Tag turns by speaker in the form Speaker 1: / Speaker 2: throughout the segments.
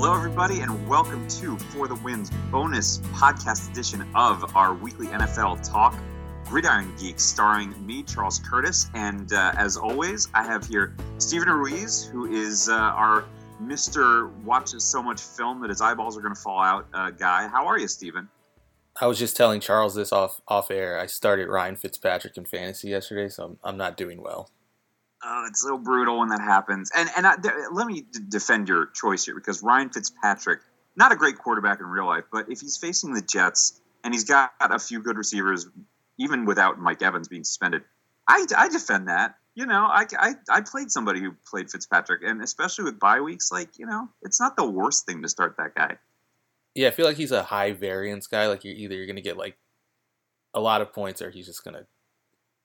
Speaker 1: Hello, everybody, and welcome to For the Wins bonus podcast edition of our weekly NFL talk, Gridiron Geeks, starring me, Charles Curtis. And uh, as always, I have here Stephen Ruiz, who is uh, our Mr. Watches so much film that his eyeballs are going to fall out uh, guy. How are you, Stephen?
Speaker 2: I was just telling Charles this off off air. I started Ryan Fitzpatrick in fantasy yesterday, so I'm, I'm not doing well.
Speaker 1: Oh, it's so brutal when that happens. And and I, let me defend your choice here because Ryan Fitzpatrick, not a great quarterback in real life, but if he's facing the Jets and he's got a few good receivers, even without Mike Evans being suspended, I, I defend that. You know, I, I, I played somebody who played Fitzpatrick, and especially with bye weeks, like you know, it's not the worst thing to start that guy.
Speaker 2: Yeah, I feel like he's a high variance guy. Like you're either you're gonna get like a lot of points, or he's just gonna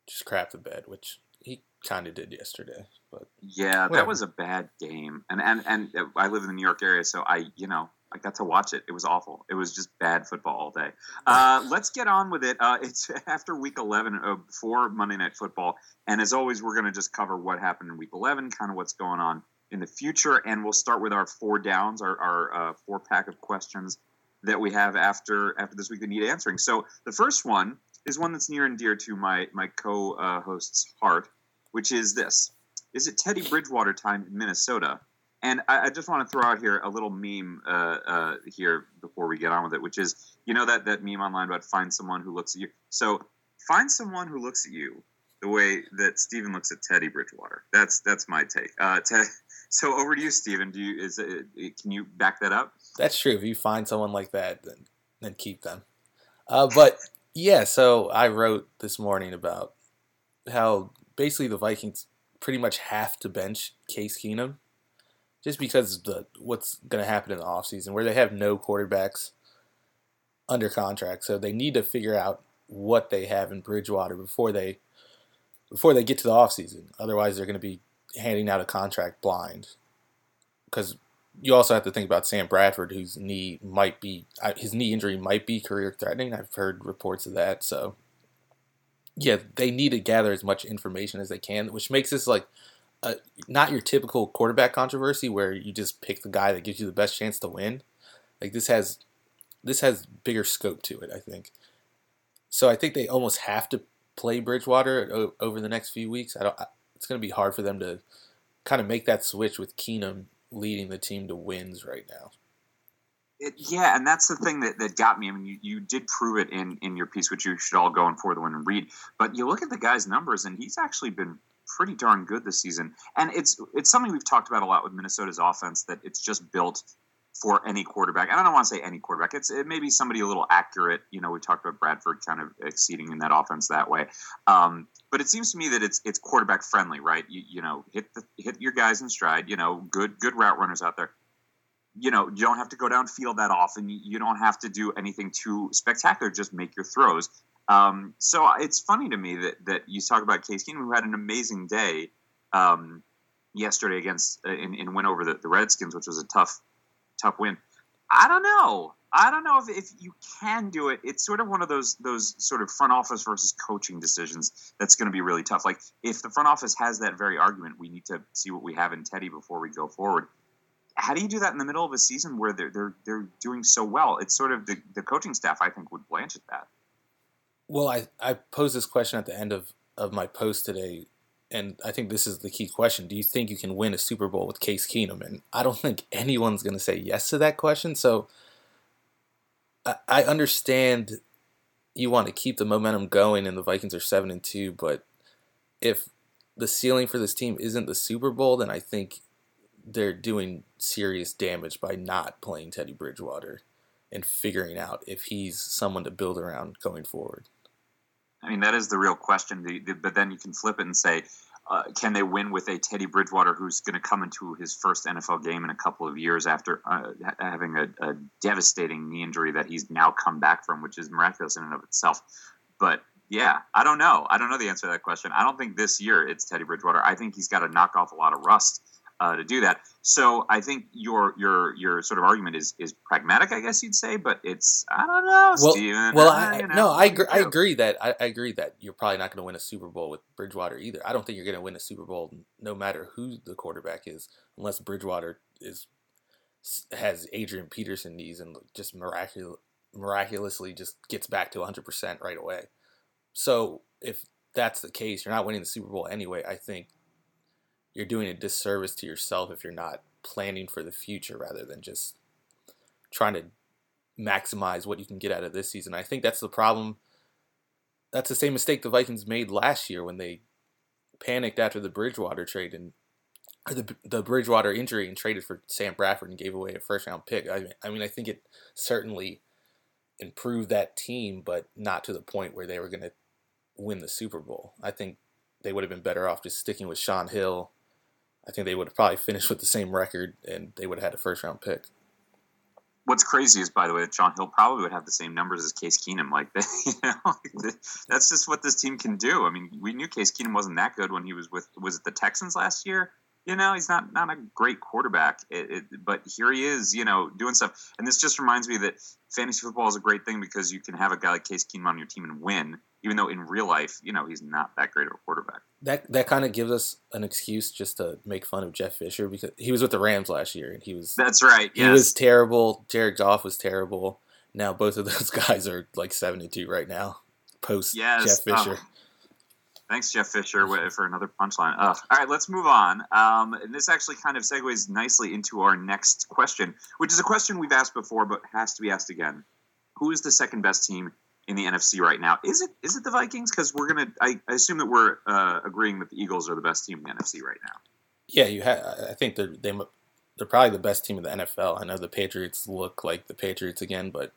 Speaker 2: just crap the bed, which he kind of did yesterday. But
Speaker 1: yeah, whatever. that was a bad game, and and and I live in the New York area, so I you know I got to watch it. It was awful. It was just bad football all day. Uh, let's get on with it. Uh, it's after week 11 uh, before Monday Night Football. And as always, we're going to just cover what happened in week 11, kind of what's going on in the future. And we'll start with our four downs, our, our uh, four pack of questions that we have after after this week that need answering. So the first one is one that's near and dear to my, my co host's heart, which is this Is it Teddy Bridgewater time in Minnesota? And I, I, just want to throw out here a little meme uh, uh, here before we get on with it, which is you know that that meme online about find someone who looks at you. So find someone who looks at you the way that Stephen looks at Teddy Bridgewater. That's that's my take. Uh, so over to you, Stephen. Do you is it, can you back that up?
Speaker 2: That's true. If you find someone like that, then then keep them. Uh, but yeah, so I wrote this morning about how basically the Vikings pretty much have to bench Case Keenum just because the what's going to happen in the offseason where they have no quarterbacks under contract. So they need to figure out what they have in Bridgewater before they before they get to the offseason. Otherwise, they're going to be handing out a contract blind. Because you also have to think about Sam Bradford, whose knee might be his knee injury might be career threatening. I've heard reports of that. So yeah, they need to gather as much information as they can, which makes this like a, not your typical quarterback controversy where you just pick the guy that gives you the best chance to win. Like this has this has bigger scope to it, I think. So I think they almost have to play Bridgewater over the next few weeks. I don't. It's going to be hard for them to kind of make that switch with Keenum leading the team to wins right now.
Speaker 1: It, yeah, and that's the thing that, that got me. I mean, you, you did prove it in, in your piece, which you should all go and for the win and read. But you look at the guy's numbers, and he's actually been pretty darn good this season. And it's it's something we've talked about a lot with Minnesota's offense that it's just built for any quarterback. And I don't want to say any quarterback. It's it may be somebody a little accurate. You know, we talked about Bradford kind of exceeding in that offense that way. Um, but it seems to me that it's it's quarterback friendly, right? You, you know, hit the hit your guys in stride. You know, good good route runners out there. You know, you don't have to go downfield that often. You don't have to do anything too spectacular. Just make your throws. Um, so it's funny to me that that you talk about Case Keenum, who had an amazing day um, yesterday against uh, in, in over the, the Redskins, which was a tough tough win. I don't know. I don't know if, if you can do it. It's sort of one of those those sort of front office versus coaching decisions that's going to be really tough. Like if the front office has that very argument, we need to see what we have in Teddy before we go forward. How do you do that in the middle of a season where they're they're, they're doing so well? It's sort of the, the coaching staff I think would blanch at that.
Speaker 2: Well, I, I posed this question at the end of, of my post today, and I think this is the key question. Do you think you can win a Super Bowl with Case Keenum? And I don't think anyone's going to say yes to that question. So I, understand you want to keep the momentum going, and the Vikings are 7 and 2, but if the ceiling for this team isn't the Super Bowl, then I think they're doing serious damage by not playing Teddy Bridgewater and figuring out if he's someone to build around going forward.
Speaker 1: I mean, that is the real question. But then you can flip it and say, uh, can they win with a Teddy Bridgewater who's going to come into his first NFL game in a couple of years after uh, having a, a, devastating knee injury that he's now come back from, which is miraculous in and of itself. But yeah, I don't know. I don't know the answer to that question. I don't think this year it's Teddy Bridgewater. I think he's got to knock off a lot of rust uh, to do that. So I think your your your sort of argument is is pragmatic, I guess you'd say, but it's I don't know,
Speaker 2: well,
Speaker 1: Steven.
Speaker 2: Well, I, you know, no, I agree, I agree that I, I, agree that you're probably not going to win a Super Bowl with Bridgewater either. I don't think you're going to win a Super Bowl no matter who the quarterback is, unless Bridgewater is has Adrian Peterson knees and just miraculous, miraculously just gets back to 100% right away. So if that's the case, you're not winning the Super Bowl anyway. I think you're doing a disservice to yourself if you're not planning for the future rather than just trying to maximize what you can get out of this season. I think that's the problem. That's the same mistake the Vikings made last year when they panicked after the Bridgewater trade and the the Bridgewater injury and traded for Sam Bradford and gave away a first round pick. I mean, I mean, I think it certainly improved that team, but not to the point where they were going to win the Super Bowl. I think they would have been better off just sticking with Shaun Hill. I think they would have probably finished with the same record and they would have had a first round pick.
Speaker 1: What's crazy is, by the way, that Shaun Hill probably would have the same numbers as Case Keenum. Like, you know, that's just what this team can do. I mean, we knew Case Keenum wasn't that good when he was with was it the Texans last year? You know, he's not not a great quarterback, it, it, but here he is, you know, doing stuff. And this just reminds me that fantasy football is a great thing because you can have a guy like Case Keenum on your team and win, even though in real life, you know, he's not that great of a quarterback.
Speaker 2: That that kind of gives us an excuse just to make fun of Jeff Fisher because he was with the Rams last year and he was
Speaker 1: that's right.
Speaker 2: Yes. He was terrible. Jared Goff was terrible. Now both of those guys are like seventy two right now. Post yes. Jeff Fisher. Oh
Speaker 1: Thanks, Jeff Fisher, for another punchline. Ugh. All right, let's move on. Um, and this actually kind of segues nicely into our next question, which is a question we've asked before, but has to be asked again. Who is the second best team in the NFC right now? Is it is it the Vikings? Because we're gonna. I, I, assume that we're uh, agreeing that the Eagles are the best team in the NFC right now.
Speaker 2: Yeah, you have. I think they're they, are they are probably the best team in the NFL. I know the Patriots look like the Patriots again, but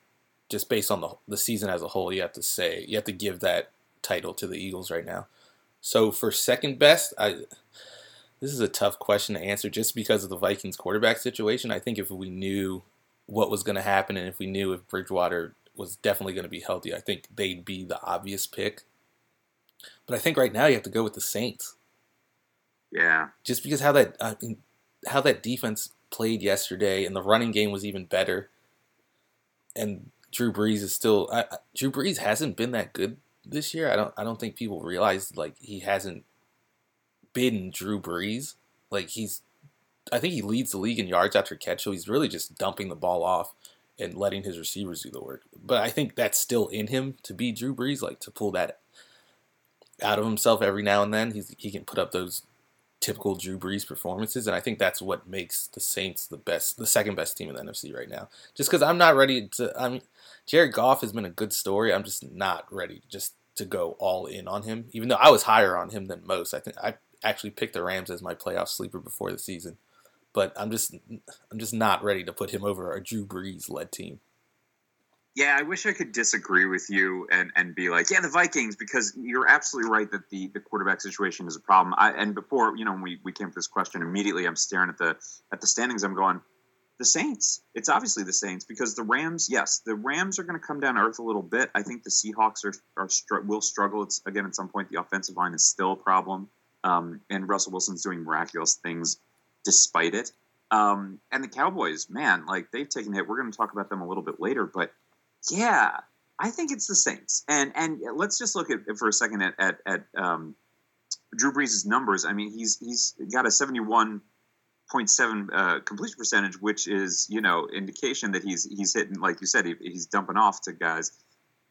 Speaker 2: just based on the the season as a whole, you have to say you have to give that title to the Eagles right now. So for second best, I this is a tough question to answer just because of the Vikings quarterback situation. I think if we knew what was going to happen and if we knew if Bridgewater was definitely going to be healthy, I think they'd be the obvious pick. But I think right now you have to go with the Saints.
Speaker 1: Yeah.
Speaker 2: Just because how that I mean, how that defense played yesterday and the running game was even better. And Drew Brees is still I, Drew Brees hasn't been that good this year. I don't I don't think people realize like he hasn't been Drew Brees. Like he's I think he leads the league in yards after catch, so he's really just dumping the ball off and letting his receivers do the work. But I think that's still in him to be Drew Brees, like to pull that out of himself every now and then. He's he can put up those typical Drew Brees performances, and I think that's what makes the Saints the best, the second best team in the NFC right now. Just because I'm not ready to, I mean, Jared Goff has been a good story. I'm just not ready just to go all in on him, even though I was higher on him than most. I think I actually picked the Rams as my playoff sleeper before the season, but I'm just I'm just not ready to put him over a Drew Brees led team.
Speaker 1: Yeah, I wish I could disagree with you and, and be like, yeah, the Vikings, because you're absolutely right that the, the quarterback situation is a problem. I, and before, you know, we, we came to this question, immediately I'm staring at the at the standings. I'm going, the Saints. It's obviously the Saints because the Rams. Yes, the Rams are going to come down earth a little bit. I think the Seahawks are, are will struggle. It's again at some point the offensive line is still a problem, um, and Russell Wilson's doing miraculous things despite it. Um, and the Cowboys, man, like they've taken hit. We're going to talk about them a little bit later, but yeah, I think it's the Saints. And and let's just look at for a second at at, at um, Drew Brees' numbers. I mean, he's he's got a seventy one 0.7 uh, completion percentage, which is you know indication that he's he's hitting like you said he, he's dumping off to guys,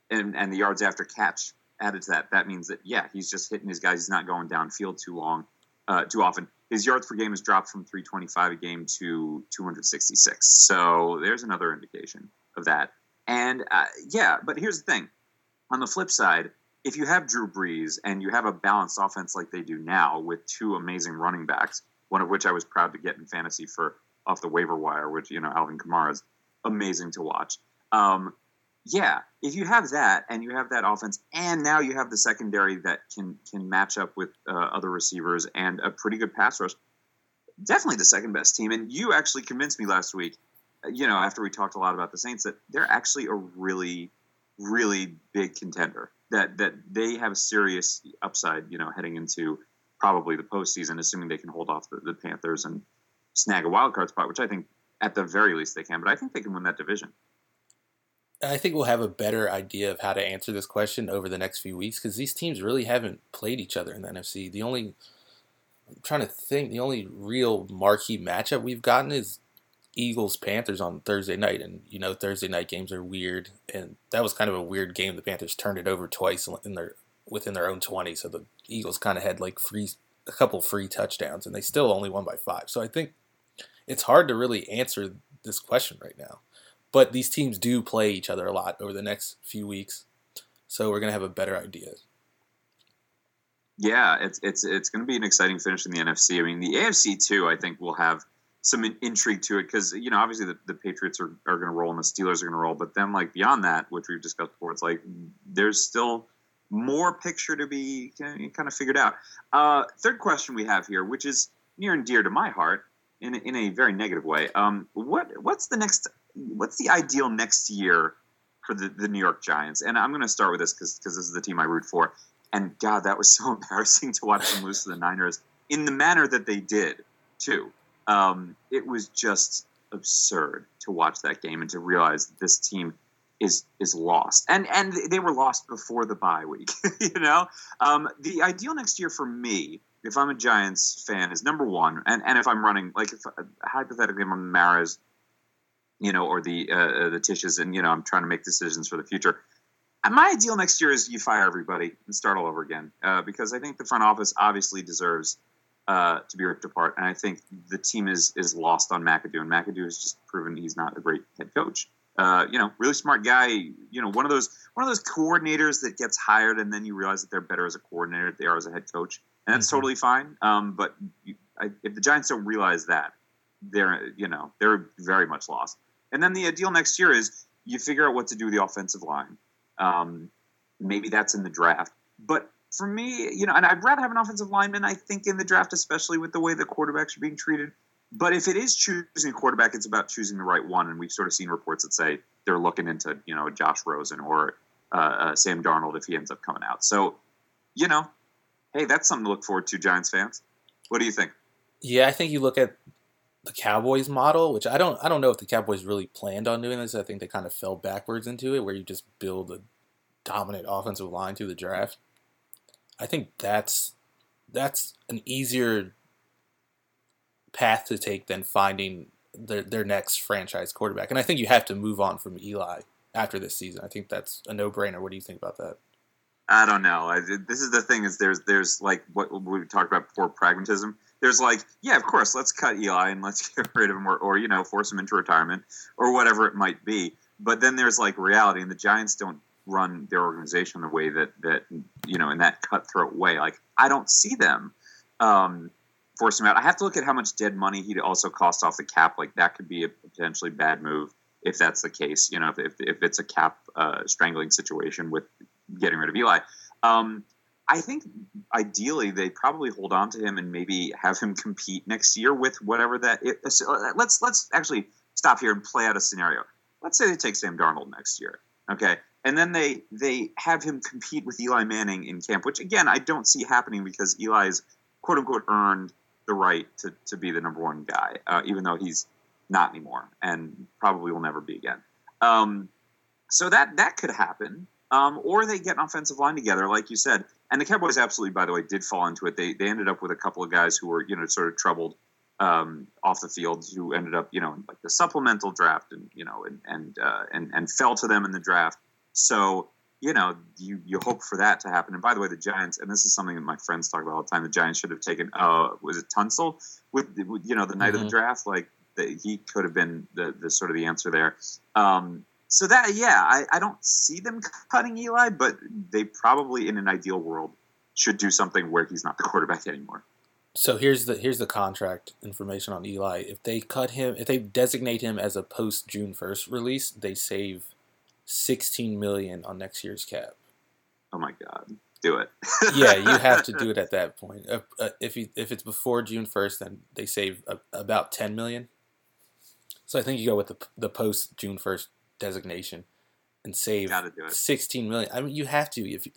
Speaker 1: and and the yards after catch added to that. That means that yeah he's just hitting his guys. He's not going downfield too long, uh, too often. His yards per game has dropped from 325 a game to 266. So there's another indication of that. And uh, yeah, but here's the thing: on the flip side, if you have Drew Brees and you have a balanced offense like they do now with two amazing running backs one of which I was proud to get in fantasy for off the waiver wire, which you know Alvin Kamara is amazing to watch. Um, yeah, if you have that and you have that offense, and now you have the secondary that can can match up with uh, other receivers and a pretty good pass rush, definitely the second best team. And you actually convinced me last week, uh, you know, after we talked a lot about the Saints, that they're actually a really, really big contender. That that they have a serious upside, you know, heading into probably the postseason, assuming they can hold off the, the Panthers and snag a wild card spot, which I think at the very least they can. But I think they can win that division.
Speaker 2: I think we'll have a better idea of how to answer this question over the next few weeks because these teams really haven't played each other in the NFC. The only I'm trying to think, the only real marquee matchup we've gotten is Eagles Panthers on Thursday night, and you know Thursday night games are weird, and that was kind of a weird game. The Panthers turned it over twice in their within their own twenty, so the Eagles kind of had like free a couple free touchdowns, and they still only won by five. So I think it's hard to really answer this question right now. But these teams do play each other a lot over the next few weeks, so we're gonna have a better idea.
Speaker 1: Yeah, it's it's it's going to be an exciting finish in the NFC. I mean, the AFC too. I think will have some intrigue to it because you know obviously the, the Patriots are, are going to roll and the Steelers are going to roll, but then like beyond that, which we've discussed before, it's like there's still more picture to be kind of figured out. Uh, third question we have here, which is near and dear to my heart in in a very negative way. Um, what what's the next? What's the ideal next year for the, the New York Giants? And I'm going to start with this because because this is the team I root for. And God, that was so embarrassing to watch them lose to the Niners in the manner that they did, too. Um, it was just absurd to watch that game and to realize that this team is is lost, and and they were lost before the bye week. you know, um, the ideal next year for me, if I'm a Giants fan, is number one, and and if I'm running like if hypothetically I'm on Maras, you know, or the uh, the Tisches, and you know I'm trying to make decisions for the future my ideal next year is you fire everybody and start all over again uh, because I think the front office obviously deserves uh, to be ripped apart, and I think the team is is lost on McAdoo, and McAdoo has just proven he's not a great head coach. Uh, you know, really smart guy. You know, one of those one of those coordinators that gets hired, and then you realize that they're better as a coordinator than they are as a head coach, and that's mm-hmm. totally fine. Um, but you, I, if the Giants don't realize that, they're you know they're very much lost. And then the ideal next year is you figure out what to do with the offensive line. Um, maybe that's in the draft. But for me, you know, and I'd rather have an offensive lineman, I think, in the draft, especially with the way the quarterbacks are being treated. But if it is choosing a quarterback, it's about choosing the right one. And we've sort of seen reports that say they're looking into, you know, Josh Rosen or uh, uh, Sam Darnold if he ends up coming out. So, you know, hey, that's something to look forward to, Giants fans. What do you think?
Speaker 2: Yeah, I think you look at the Cowboys model, which I don't I don't know if the Cowboys really planned on doing this. I think they kind of fell backwards into it, where you just build a dominant offensive line through the draft. I think that's that's an easier path to take than finding their their next franchise quarterback. And I think you have to move on from Eli after this season. I think that's a no brainer. What do you think about that?
Speaker 1: I don't know. I, this is the thing: is there's there's like what we talked about before, pragmatism there's like, yeah, of course, let's cut Eli and let's get rid of him, or, or you know, force him into retirement, or whatever it might be. But then there's like reality, and the Giants don't run their organization the way that that you know in that cutthroat way. Like I don't see them um, force him out. I have to look at how much dead money he'd also cost off the cap. Like that could be a potentially bad move if that's the case. You know, if if, if it's a cap uh, strangling situation with getting rid of Eli. Um, I think ideally they probably hold on to him and maybe have him compete next year with whatever that. Uh, let's let's actually stop here and play out a scenario. Let's say they take Sam Darnold next year, okay, and then they they have him compete with Eli Manning in camp, which again I don't see happening because Eli's quote unquote earned the right to, to be the number one guy, uh, even though he's not anymore and probably will never be again. Um, so that that could happen. Um, or they get an offensive line together, like you said. And the Cowboys absolutely, by the way, did fall into it. They they ended up with a couple of guys who were you know sort of troubled um, off the field, who ended up you know like the supplemental draft and you know and and uh, and and fell to them in the draft. So you know you you hope for that to happen. And by the way, the Giants, and this is something that my friends talk about all the time. The Giants should have taken uh, was it Tunsil with, with you know the night mm-hmm. of the mm-hmm. draft, like the, he could have been the the sort of the answer there. Um, so that yeah, I, I don't see them cutting Eli, but they probably in an ideal world should do something where he's not the quarterback anymore.
Speaker 2: So here's the here's the contract information on Eli. If they cut him, if they designate him as a post June first release, they save sixteen million on next year's cap.
Speaker 1: Oh my god, do it!
Speaker 2: yeah, you have to do it at that point. Uh, uh, if you, if it's before June first, then they save about ten million. So I think you go with the the post June first designation and save 16 million. I mean, you have to if you,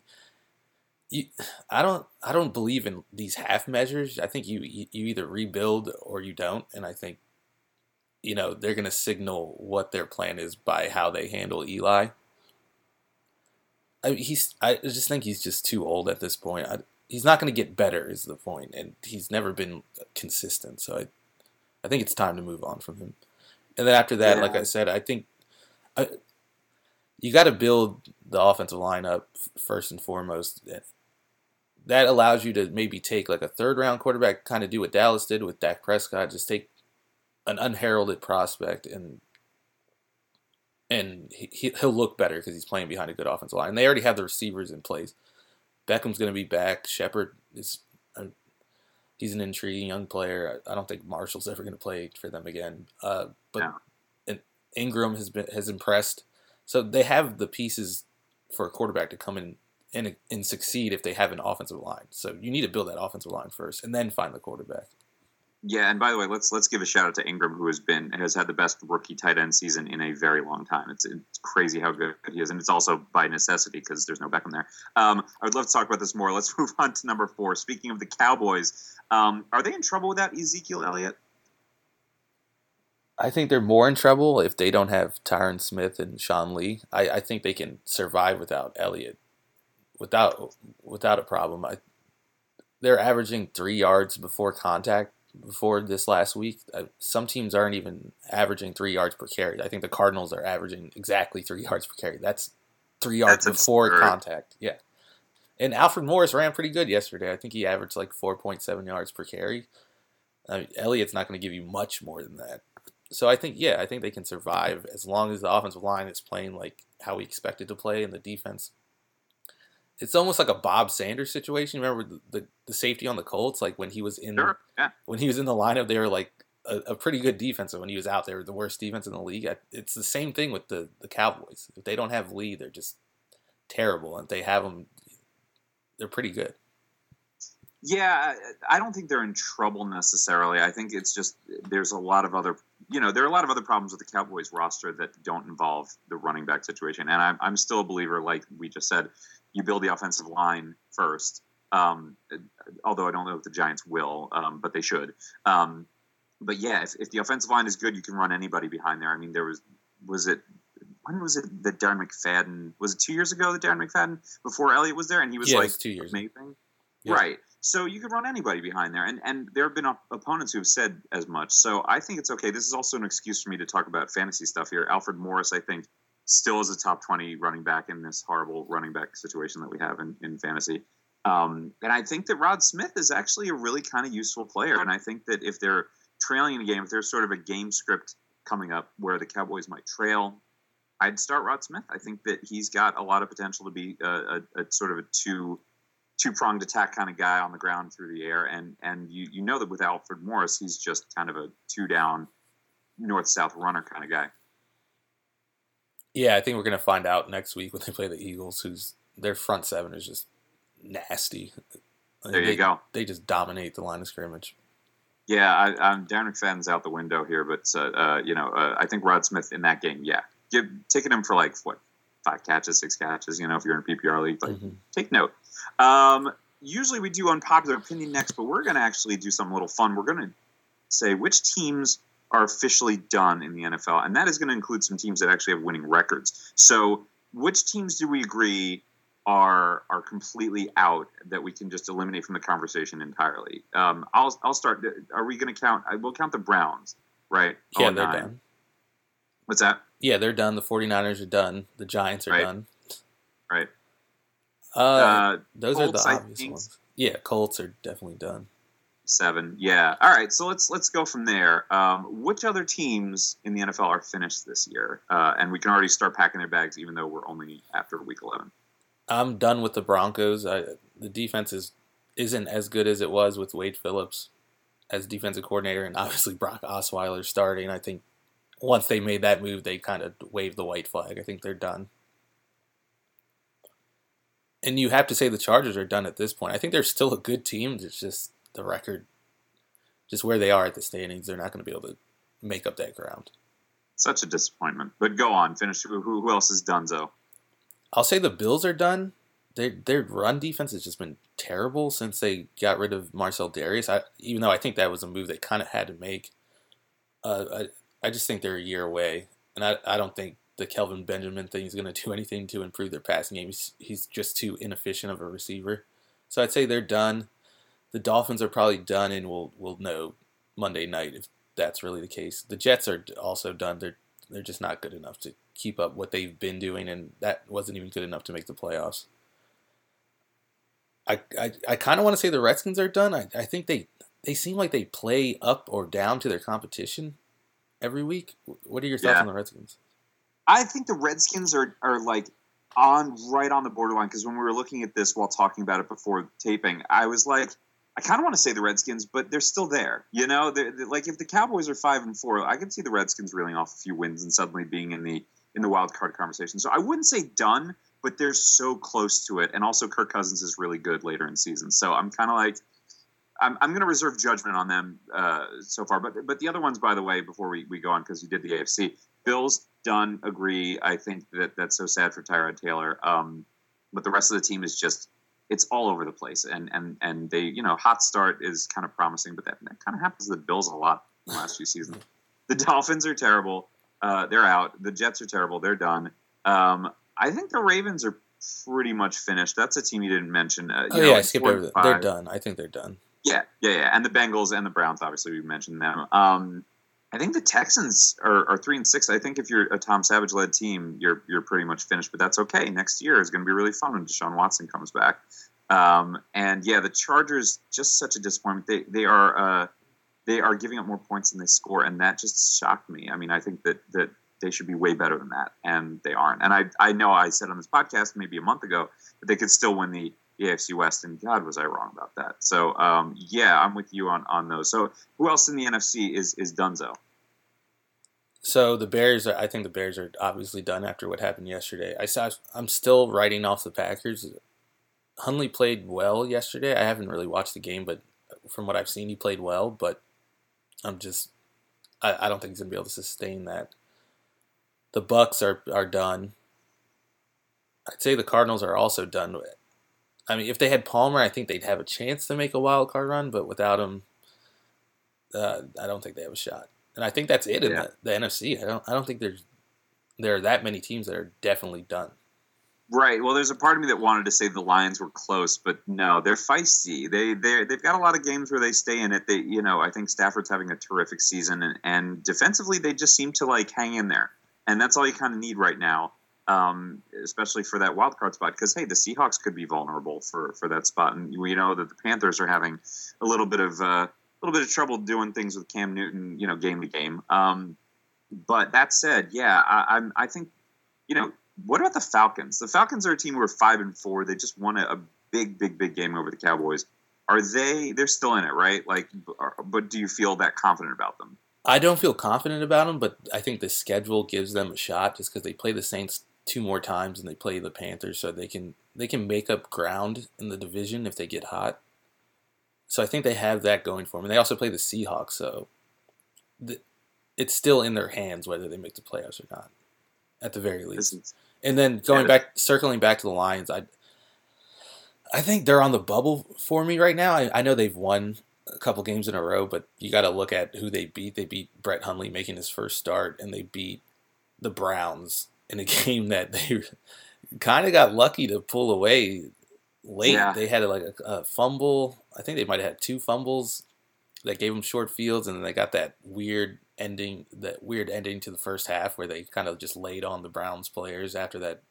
Speaker 2: you, I don't I don't believe in these half measures. I think you you either rebuild or you don't and I think you know, they're going to signal what their plan is by how they handle Eli. I mean, he's I just think he's just too old at this point. I, he's not going to get better is the point and he's never been consistent. So I I think it's time to move on from him. And then after that,
Speaker 1: Yeah.
Speaker 2: like I said, I think I, you got to build the offensive line up first and foremost. That allows you to maybe take like a third round quarterback, kind of do what Dallas did with Dak Prescott, just take an unheralded prospect and and he, he- he'll look better because he's playing behind a good offensive line. And they already have the receivers in place. Beckham's going to be back. Shepard is he's an intriguing young player. I I don't think Marshall's ever going to play for them again. Uh, but
Speaker 1: No.
Speaker 2: Engram has been has impressed. So they have the pieces for a quarterback to come in and, and succeed if they have an offensive line. So you need to build that offensive line first and then find the quarterback.
Speaker 1: Yeah, and by the way, let's let's give a shout out to Engram, who has been has had the best rookie tight end season in a very long time. It's it's crazy how good he is, and it's also by necessity because there's no Beckham there. Um, I would love to talk about this more. Let's move on to number four. Speaking of the Cowboys, um, are they in trouble without Ezekiel Elliott?
Speaker 2: I think they're more in trouble if they don't have Tyron Smith and Sean Lee. I, I think they can survive without Elliott, without without a problem. I, they're averaging three yards before contact before this last week. Uh, some teams aren't even averaging three yards per carry. I think the Cardinals are averaging exactly three yards per carry. That's three yards
Speaker 1: That's
Speaker 2: before
Speaker 1: absurd.
Speaker 2: contact. Yeah. And Alfred Morris ran pretty good yesterday. I think he averaged like 4.7 yards per carry. I mean, Elliott's not going to give you much more than that. So I think, yeah, I think they can survive as long as the offensive line is playing like how we expected to play and the defense. It's almost like a Bob Sanders situation. Remember the, the, the safety on the Colts? Like when he was in
Speaker 1: Sure. Yeah.
Speaker 2: when he was in the lineup, they were like a, a pretty good defense. And when he was out, they were the worst defense in the league. I- It's the same thing with the, the Cowboys. If they don't have Lee, they're just terrible. And if they have him, they're pretty good.
Speaker 1: Yeah, I I don't think they're in trouble necessarily. I think it's just there's a lot of other, you know, there are a lot of other problems with the Cowboys roster that don't involve the running back situation. And I'm, I'm still a believer, like we just said, you build the offensive line first. Um, although I don't know if the Giants will, um, but they should. Um, but yeah, if, if the offensive line is good, you can run anybody behind there. I mean, there was was it when was it that Darren McFadden was it two years ago that Darren McFadden before Elliott was there and he was
Speaker 2: Yeah,
Speaker 1: like
Speaker 2: two years.
Speaker 1: amazing.
Speaker 2: Yeah.
Speaker 1: Right. So you could run anybody behind there, and and there have been op- opponents who have said as much. So I think it's okay. This is also an excuse for me to talk about fantasy stuff here. Alfred Morris, I think, still is a top twenty running back in this horrible running back situation that we have in, in fantasy. Um, and I think that Rod Smith is actually a really kind of useful player. And I think that if they're trailing in a game, if there's sort of a game script coming up where the Cowboys might trail, I'd start Rod Smith. I think that he's got a lot of potential to be a, a, a sort of a two two pronged attack kind of guy on the ground through the air, and and you you know that with Alfred Morris, he's just kind of a two down north south runner kind of guy.
Speaker 2: Yeah, I think we're gonna find out next week when they play the Eagles, who's their front seven is just nasty.
Speaker 1: There you
Speaker 2: they,
Speaker 1: go.
Speaker 2: They just dominate the line of scrimmage.
Speaker 1: Yeah, I, I'm Darren McFadden's out the window here, but uh, uh, you know uh, I think Rod Smith in that game, yeah, give taking him for like what five catches, six catches. You know, if you're in a PPR league, like
Speaker 2: Mhm.
Speaker 1: take note. Um, usually we do unpopular opinion next, but we're going to actually do something a little fun. We're going to say which teams are officially done in the NFL, and that is going to include some teams that actually have winning records. So, which teams do we agree are are completely out that we can just eliminate from the conversation entirely? Um, I'll I'll start. Are we going to count? I will count the Browns, right?
Speaker 2: Yeah, they're
Speaker 1: nine.
Speaker 2: done.
Speaker 1: What's that?
Speaker 2: Yeah, they're done. The 49ers are done. The Giants are
Speaker 1: Right.
Speaker 2: done.
Speaker 1: Right.
Speaker 2: Uh,
Speaker 1: Uh,
Speaker 2: those
Speaker 1: Colts,
Speaker 2: are the obvious ones. Yeah, Colts are definitely done.
Speaker 1: Seven. Yeah. All right. So let's let's go from there. Um, which other teams in the NFL are finished this year? Uh, and we can already start packing their bags, even though we're only after week eleven.
Speaker 2: I'm done with the Broncos. I, the defense is isn't as good as it was with Wade Phillips as defensive coordinator, and obviously Brock Osweiler starting. I think once they made that move, they kind of waved the white flag. I think they're done. And you have to say the Chargers are done at this point. I think they're still a good team. It's just the record, just where they are at the standings. They're not going to be able to make up that ground.
Speaker 1: Such a disappointment. But go on. Finish. Who, who else is done, Dunzo?
Speaker 2: I'll say the Bills are done. Their their run defense has just been terrible since they got rid of Marcell Dareus. I, even though I think that was a move they kind of had to make. Uh, I I just think they're a year away, and I I don't think the Kelvin Benjamin thing is going to do anything to improve their passing game. He's he's just too inefficient of a receiver. So I'd say they're done. The Dolphins are probably done, and we'll we'll know Monday night if that's really the case. The Jets are also done. They're they're just not good enough to keep up what they've been doing, and that wasn't even good enough to make the playoffs. I I, I kind of want to say the Redskins are done. I, I think they they seem like they play up or down to their competition every week. What are your thoughts
Speaker 1: Yeah.
Speaker 2: on the Redskins?
Speaker 1: I think the Redskins are are like on right on the borderline because when we were looking at this while talking about it before taping, I was like, I kind of want to say the Redskins, but they're still there. You know, they're, they're- like if the Cowboys are five and four, I can see the Redskins reeling off a few wins and suddenly being in the in the wild card conversation. So I wouldn't say done, but they're so close to it. And also, Kirk Cousins is really good later in season, so I'm kind of like. I'm, I'm going to reserve judgment on them uh, so far, but but the other ones, by the way, before we, we go on, because you did the AFC, Bills done agree. I think that that's so sad for Tyrod Taylor. Um, but the rest of the team is just it's all over the place, and and and they you know hot start is kind of promising, but that, that kind of happens to the Bills a lot in the last few seasons. The Dolphins are terrible. Uh, they're out. The Jets are terrible. They're done. Um, I think the Ravens are pretty much finished. That's a team you didn't mention. Uh, you
Speaker 2: Oh
Speaker 1: know,
Speaker 2: yeah, I skipped over. They're done. I think they're done.
Speaker 1: Yeah, yeah, yeah. And the Bengals and the Browns, obviously, we mentioned them. Um, I think the Texans are, are three and six. I think if you're a Tom Savage led team, you're you're pretty much finished. But that's okay. Next year is going to be really fun when Deshaun Watson comes back. Um, and yeah, the Chargers just such a disappointment. They they are uh, they are giving up more points than they score, and that just shocked me. I mean, I think that that they should be way better than that, and they aren't. And I I know I said on this podcast maybe a month ago that they could still win the the AFC West, and God was I wrong about that. So um, yeah, I'm with you on on those. So who else in the NFC is is Dunzo?
Speaker 2: So the Bears, are, I think the Bears are obviously done after what happened yesterday. I saw, I'm still writing off the Packers. Hundley played well yesterday. I haven't really watched the game, but from what I've seen, he played well. But I'm just, I, I don't think he's gonna be able to sustain that. The Bucs are are done. I'd say the Cardinals are also done. I mean, if they had Palmer, I think they'd have a chance to make a wild card run. But without him, uh, I don't think they have a shot. And I think that's it in
Speaker 1: Yeah.
Speaker 2: the, the NFC. I don't I don't think there's there are that many teams that are definitely done.
Speaker 1: Right. Well, there's a part of me that wanted to say the Lions were close, but no, they're feisty. They they they've got a lot of games where they stay in it. They you know I think Stafford's having a terrific season, and, and defensively they just seem to like hang in there, and that's all you kind of need right now, um, especially for that wild card spot. Because hey, the Seahawks could be vulnerable for for that spot, and we know that the Panthers are having a little bit of uh, a little bit of trouble doing things with Cam Newton, you know, game to game. Um, but that said, yeah, I, I'm I think you know what about the Falcons? The Falcons are a team who are five and four. They just won a, a big, big, big game over the Cowboys. Are they? They're still in it, right? Like, but do you feel that confident about them?
Speaker 2: I don't feel confident about them, but I think the schedule gives them a shot just because they play the Saints two more times and they play the Panthers, so they can they can make up ground in the division if they get hot. So I think they have that going for them. And they also play the Seahawks, so the, it's still in their hands whether they make the playoffs or not, at the very least. And then going back, circling back to the Lions, I I think they're on the bubble for me right now. I, I know they've won a couple games in a row, but you got to look at who they beat. They beat Brett Hundley making his first start, and they beat the Browns in a game that they kind of got lucky to pull away late.
Speaker 1: Yeah.
Speaker 2: They had like a, a fumble. I think they might have had two fumbles that gave them short fields, and then they got that weird ending, that weird ending to the first half where they kind of just laid on the Browns players after that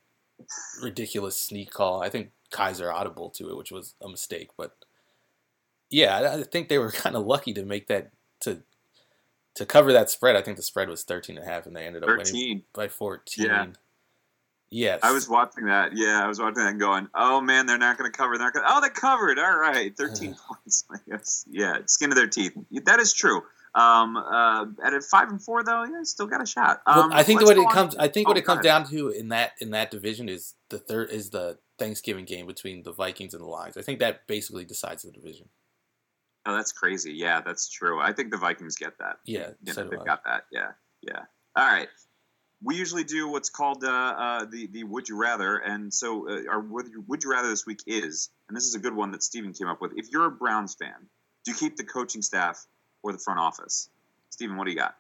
Speaker 2: ridiculous sneak call. I think Kizer audible to it, which was a mistake, but yeah, I- I think they were kind of lucky to make that to to cover that spread. I think the spread was 13 and a half and they ended up winning by 14.
Speaker 1: Yeah.
Speaker 2: Yes.
Speaker 1: I was watching that. Yeah, I was watching that and going, "Oh man, they're not going to cover. They're not going. Oh, they covered. All right, thirteen points. Yeah, skin of their teeth. That is true. Um, uh, at a five and four though, yeah, still got a shot.
Speaker 2: Well,
Speaker 1: Um,
Speaker 2: I think what it
Speaker 1: on-
Speaker 2: comes I think what
Speaker 1: Oh,
Speaker 2: it comes down to in that in that division is the third is the Thanksgiving game between the Vikings and the Lions. I think that basically decides the division.
Speaker 1: Oh, that's crazy. Yeah, that's true. I think the Vikings get that.
Speaker 2: Yeah,
Speaker 1: you
Speaker 2: so
Speaker 1: know, they've
Speaker 2: I.
Speaker 1: got that. Yeah, yeah. All right. We usually do what's called uh, uh, the the Would You Rather, and so uh, our would you, would you Rather this week is, and this is a good one that Steven came up with. If you're a Browns fan, do you keep the coaching staff or the front office? Steven, what do you got?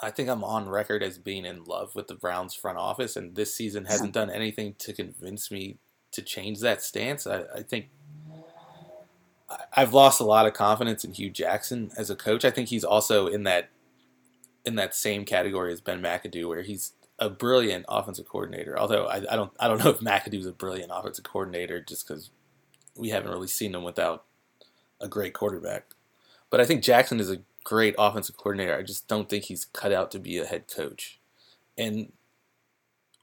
Speaker 2: I think I'm on record as being in love with the Browns front office, and this season hasn't done anything to convince me to change that stance. I, I think I've lost a lot of confidence in Hue Jackson as a coach. I think he's also in that in that same category as Ben McAdoo, where he's a brilliant offensive coordinator. Although I, I don't I don't know if McAdoo's a brilliant offensive coordinator just because we haven't really seen him without a great quarterback. But I think Jackson is a great offensive coordinator. I just don't think he's cut out to be a head coach. And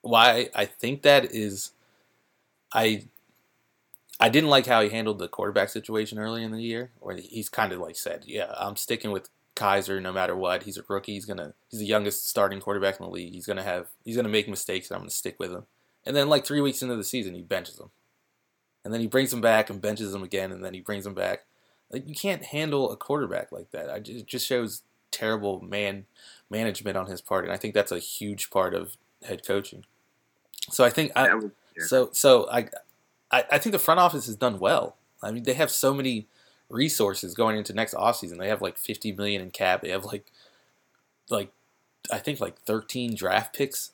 Speaker 2: why I think that is I I didn't like how he handled the quarterback situation early in the year, where he's kind of like said, "Yeah, I'm sticking with Kizer no matter what. He's a rookie. He's gonna he's the youngest starting quarterback in the league. He's gonna have he's gonna make mistakes, and I'm gonna stick with him." And then like three weeks into the season, he benches him, and then he brings him back and benches him again, and then he brings him back. Like you can't handle a quarterback like that. I, it just shows terrible man management on his part, and I think that's a huge part of head coaching. So I think I so so I, I I think the front office has done well. I mean, they have so many resources going into next offseason. They have like 50 million in cap. They have like like I think like 13 draft picks.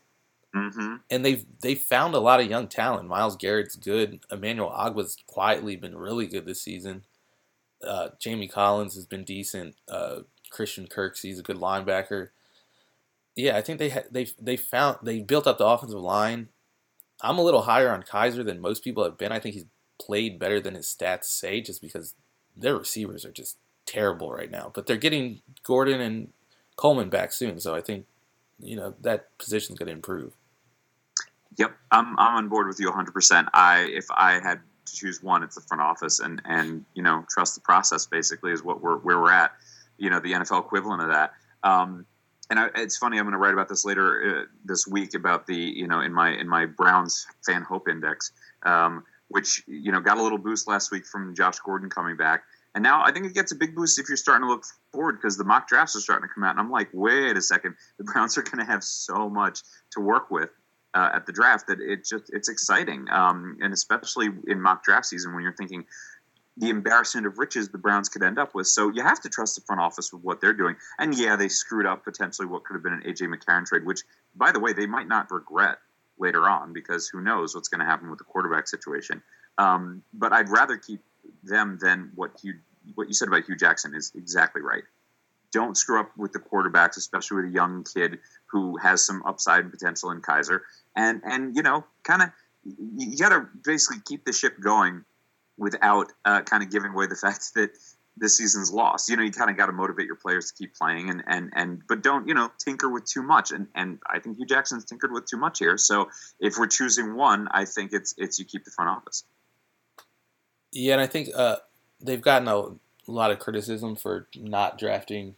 Speaker 1: Mm-hmm.
Speaker 2: And they've they found a lot of young talent. Myles Garrett's good. Emmanuel Ogbah's quietly been really good this season. Uh, Jamie Collins has been decent. Uh, Christian Kirksey's a good linebacker. Yeah, I think they ha- they they found they built up the offensive line. I'm a little higher on Kizer than most people have been. I think he's played better than his stats say, just because their receivers are just terrible right now. But they're getting Gordon and Coleman back soon, so I think you know that position's going to improve.
Speaker 1: Yep, I'm I'm on board with you 100. percent I if I had to choose one, it's the front office, and and you know trust the process. Basically, is what we're where we're at. You know, the NFL equivalent of that. Um, and I, it's funny. I'm going to write about this later uh, this week about the you know in my in my Browns fan hope index, um, which you know got a little boost last week from Josh Gordon coming back, and now I think it gets a big boost if you're starting to look forward because the mock drafts are starting to come out, and I'm like, wait a second, the Browns are going to have so much to work with uh, at the draft that it just it's exciting, um, and especially in mock draft season when you're thinking the embarrassment of riches the Browns could end up with. So you have to trust the front office with what they're doing. And yeah, they screwed up potentially what could have been an AJ McCarron trade, which, by the way, they might not regret later on because who knows what's going to happen with the quarterback situation. Um, but I'd rather keep them than what you what you said about Hue Jackson is exactly right. Don't screw up with the quarterbacks, especially with a young kid who has some upside potential in Kizer. And and you know, kind of you got to basically keep the ship going without uh, kind of giving away the fact that this season's lost. You know, you kind of got to motivate your players to keep playing, and and and but don't you know tinker with too much. And and I think Hue Jackson's tinkered with too much here. So if we're choosing one, I think it's it's you keep the front office.
Speaker 2: Yeah, and I think uh, they've gotten a lot of criticism for not drafting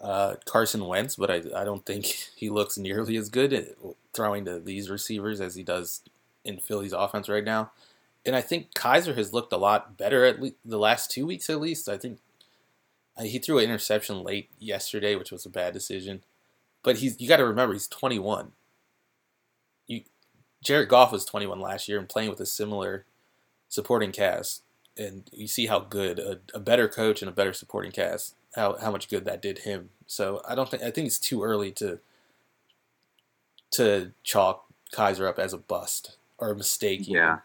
Speaker 2: uh, Carson Wentz, but I I don't think he looks nearly as good at throwing to these receivers as he does in Philly's offense right now and I think Kizer has looked a lot better at le- the last two weeks at least. I think uh, he threw an interception late yesterday, which was a bad decision. But he's you got to remember he's 21. You Jared Goff was 21 last year and playing with a similar supporting cast, and you see how good a, a better coach and a better supporting cast how how much good that did him. So I don't think I think it's too early to to chalk Kizer up as a bust or a mistake.
Speaker 1: Yeah. Even.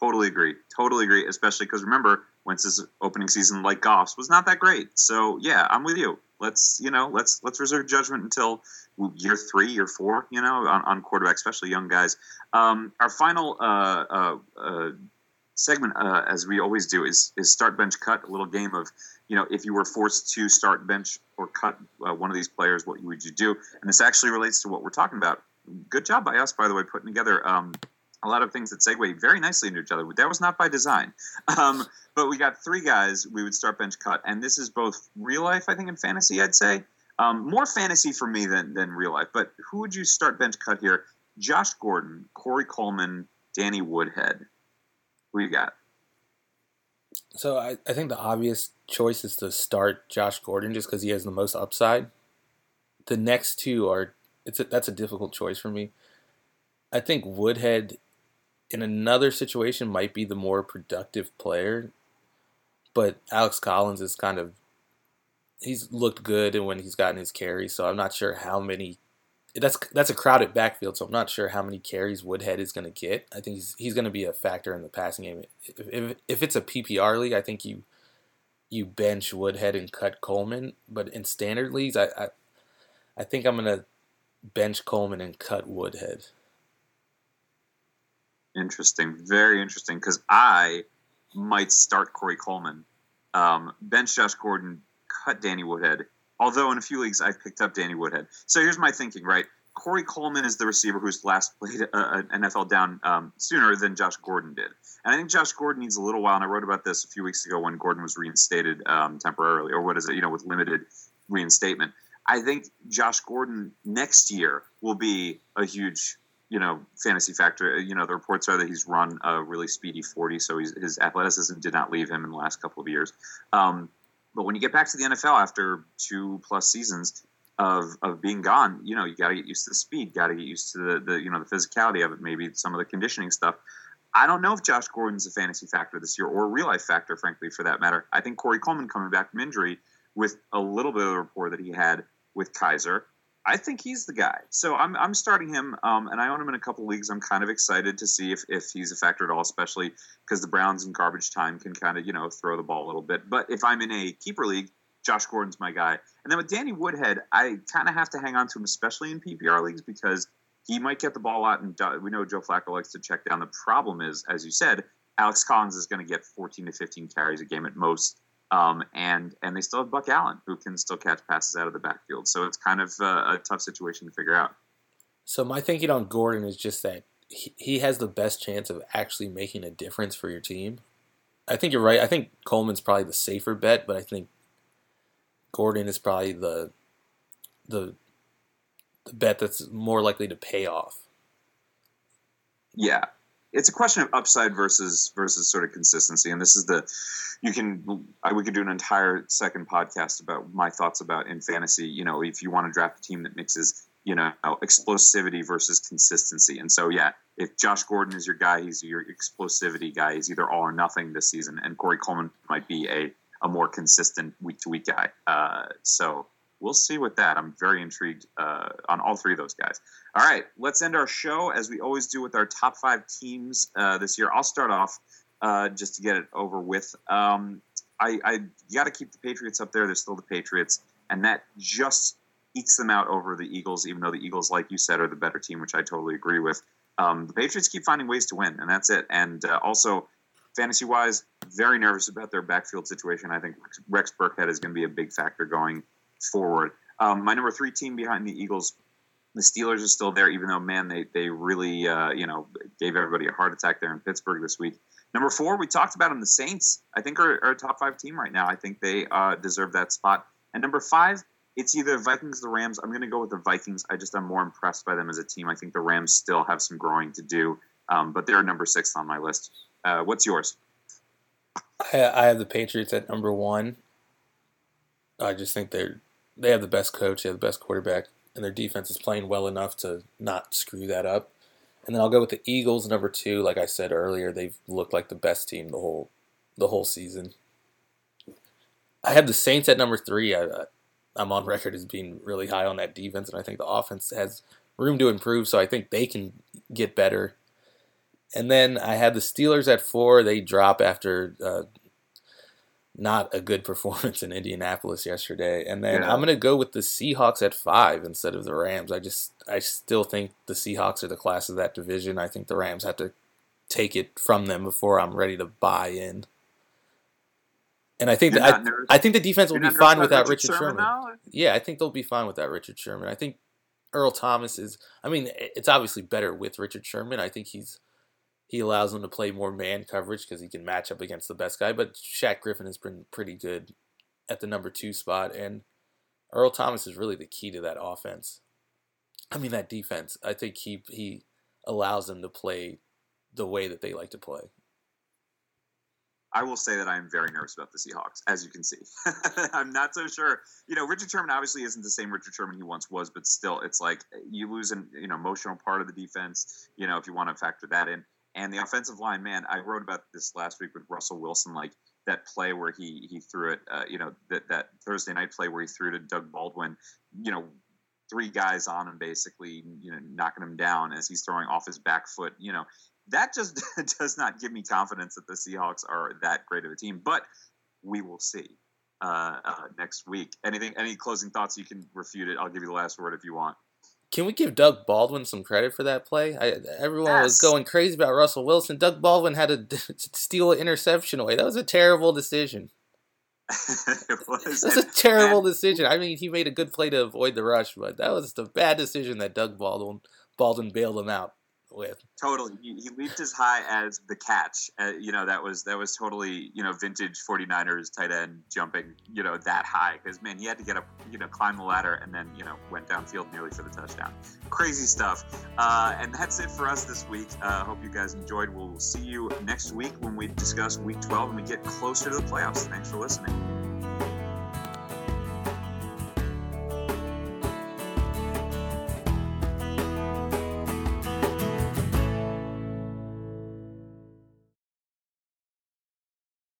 Speaker 1: Totally agree. Totally agree. Especially because remember, Wentz's opening season, like Goff's, was not that great. So yeah, I'm with you. Let's you know, let's let's reserve judgment until year three, year four. You know, on, on quarterback, especially young guys. Um, our final uh, uh, uh, segment, uh, as we always do, is is start bench cut. A little game of you know, if you were forced to start bench or cut uh, one of these players, what would you do? And this actually relates to what we're talking about. Good job by us, by the way, putting together. Um, a lot of things that segue very nicely into each other. That was not by design. Um, but we got three guys we would start bench cut, and this is both real life, I think, and fantasy. I'd say um, more fantasy for me than than real life. But who would you start bench cut here? Josh Gordon, Corey Coleman, Danny Woodhead. Who you got?
Speaker 2: So I, I think the obvious choice is to start Josh Gordon just because he has the most upside. The next two are it's a, that's a difficult choice for me. I think Woodhead in another situation might be the more productive player, but Alex Collins is kind of he's looked good and when he's gotten his carries, so I'm not sure how many that's that's a crowded backfield, so I'm not sure how many carries Woodhead is going to get. I think he's he's going to be a factor in the passing game. If, if, if it's a PPR league, I think you you bench Woodhead and cut Coleman, but in standard leagues, I I, I think I'm going to bench Coleman and cut Woodhead.
Speaker 1: Interesting, very interesting, because I might start Corey Coleman, um, bench Josh Gordon, cut Danny Woodhead Although in a few leagues I've picked up Danny Woodhead. So here's my thinking, right? Corey Coleman is the receiver who's last played uh, an NFL down um, sooner than Josh Gordon did. And I think Josh Gordon needs a little while. And I wrote about this a few weeks ago when Gordon was reinstated um, temporarily, or what is it, you know, with limited reinstatement. I think Josh Gordon next year will be a huge, you know, fantasy factor. You know, the reports are that he's run a really speedy 40, so his athleticism did not leave him in the last couple of years. Um, but when you get back to the NFL after two plus seasons of, of being gone, you know, you got to get used to the speed, got to get used to the, the, you know, the physicality of it, maybe some of the conditioning stuff. I don't know if Josh Gordon's a fantasy factor this year or a real life factor, frankly, for that matter. I think Corey Coleman coming back from injury with a little bit of the rapport that he had with Kizer I think he's the guy. So I'm, I'm starting him, um, and I own him in a couple leagues. I'm kind of excited to see if, if he's a factor at all, especially because the Browns in garbage time can kind of, you know, throw the ball a little bit. But if I'm in a keeper league, Josh Gordon's my guy. And then with Danny Woodhead, I kind of have to hang on to him, especially in PPR leagues, because he might get the ball out. And we know Joe Flacco likes to check down. The problem is, as you said, Alex Collins is going to get 14 to 15 carries a game at most. Um, and and they still have Buck Allen, who can still catch passes out of the backfield. So it's kind of a, a tough situation to figure out.
Speaker 2: So my thinking on Gordon is just that he, he has the best chance of actually making a difference for your team. I think you're right. I think Coleman's probably the safer bet, but I think Gordon is probably the the the bet that's more likely to pay off.
Speaker 1: Yeah, it's a question of upside versus versus sort of consistency and this is the you can I, we could do an entire second podcast about my thoughts about in fantasy you know if you want to draft a team that mixes you know explosivity versus consistency and so yeah if josh gordon is your guy he's your explosivity guy he's either all or nothing this season and corey coleman might be a, a more consistent week to week guy uh, so we'll see with that. I'm very intrigued uh, on all three of those guys. All right, let's end our show as we always do with our top five teams uh, this year. I'll start off uh, just to get it over with. Um, I, I got to keep the Patriots up there. They're still the Patriots, and that just ekes them out over the Eagles, even though the Eagles, like you said, are the better team, which I totally agree with. Um, the Patriots keep finding ways to win, and that's it. And uh, also, fantasy wise, very nervous about their backfield situation. I think Rex Burkhead is going to be a big factor going forward. Um, my number three team behind the Eagles, the Steelers are still there, even though man, they they really uh, you know gave everybody a heart attack there in Pittsburgh this week. Number four, we talked about them, the Saints. I think are, are a top five team right now. I think they uh, deserve that spot. And number five, it's either Vikings or the Rams. I'm going to go with the Vikings. I just am more impressed by them as a team. I think the Rams still have some growing to do, um, but they're number six on my list. Uh, what's yours?
Speaker 2: I have the Patriots at number one. I just think they're they have the best coach, they have the best quarterback, and their defense is playing well enough to not screw that up. And then I'll go with the Eagles number two. Like I said earlier, they've looked like the best team the whole the whole season. I have the Saints at number three. I, I'm on record as being really high on that defense, and I think the offense has room to improve. So I think they can get better. And then I have the Steelers at four. They drop after uh, not a good performance in Indianapolis yesterday. And then yeah. I'm going to go with the Seahawks at five instead of the Rams. I just, I still think the Seahawks are the class of that division. I think the Rams have to take it from them before I'm ready to buy in. And I think that I, I, think the defense will be fine without Richard, Richard Sherman. Sherman. Yeah, I think they'll be fine without Richard Sherman. I think Earl Thomas is. I mean, it's obviously better with Richard Sherman. I think he's he allows him to play more man coverage because he can match up against the best guy. But Shaq Griffin has been pretty good at the number two spot, and Earl Thomas is really the key to that offense. I mean that defense. I think he he allows them to play the way that they like to play.
Speaker 1: I will say that I am very nervous about the Seahawks, as you can see. I'm not so sure. You know, Richard Sherman obviously isn't the same Richard Sherman he once was, but still, it's like eh, you lose an you know emotional part of the defense. You know, if you want to factor that in, and the offensive line, man, I wrote about this last week with Russell Wilson, like that play where he he threw it, uh, you know, that that Thursday night play where he threw to Doug Baldwin, you know, three guys on him, basically, you know, knocking him down as he's throwing off his back foot. You know, that just does not give me confidence that the Seahawks are that great of a team. But we will see uh, uh, next week. Anything? Any closing thoughts? You can refute it. I'll give you the last word if you want.
Speaker 2: Can we give Doug Baldwin some credit for that play? I, everyone
Speaker 1: Yes.
Speaker 2: was going crazy about Russell Wilson. Doug Baldwin had to steal an interception away. That was a terrible decision.
Speaker 1: it was.
Speaker 2: That's a terrible decision. I mean, he made a good play to avoid the rush, but that was the bad decision that Doug Baldwin Baldwin bailed him out with.
Speaker 1: Totally, he, he leaped as high as the catch. Uh, you know that was that was totally you know vintage 49ers tight end jumping you know that high because man he had to get up you know climb the ladder and then you know went downfield nearly for the touchdown. Crazy stuff. Uh, and that's it for us this week. Uh, hope you guys enjoyed. We'll see you next week when we discuss Week 12 and we get closer to the playoffs. Thanks for listening.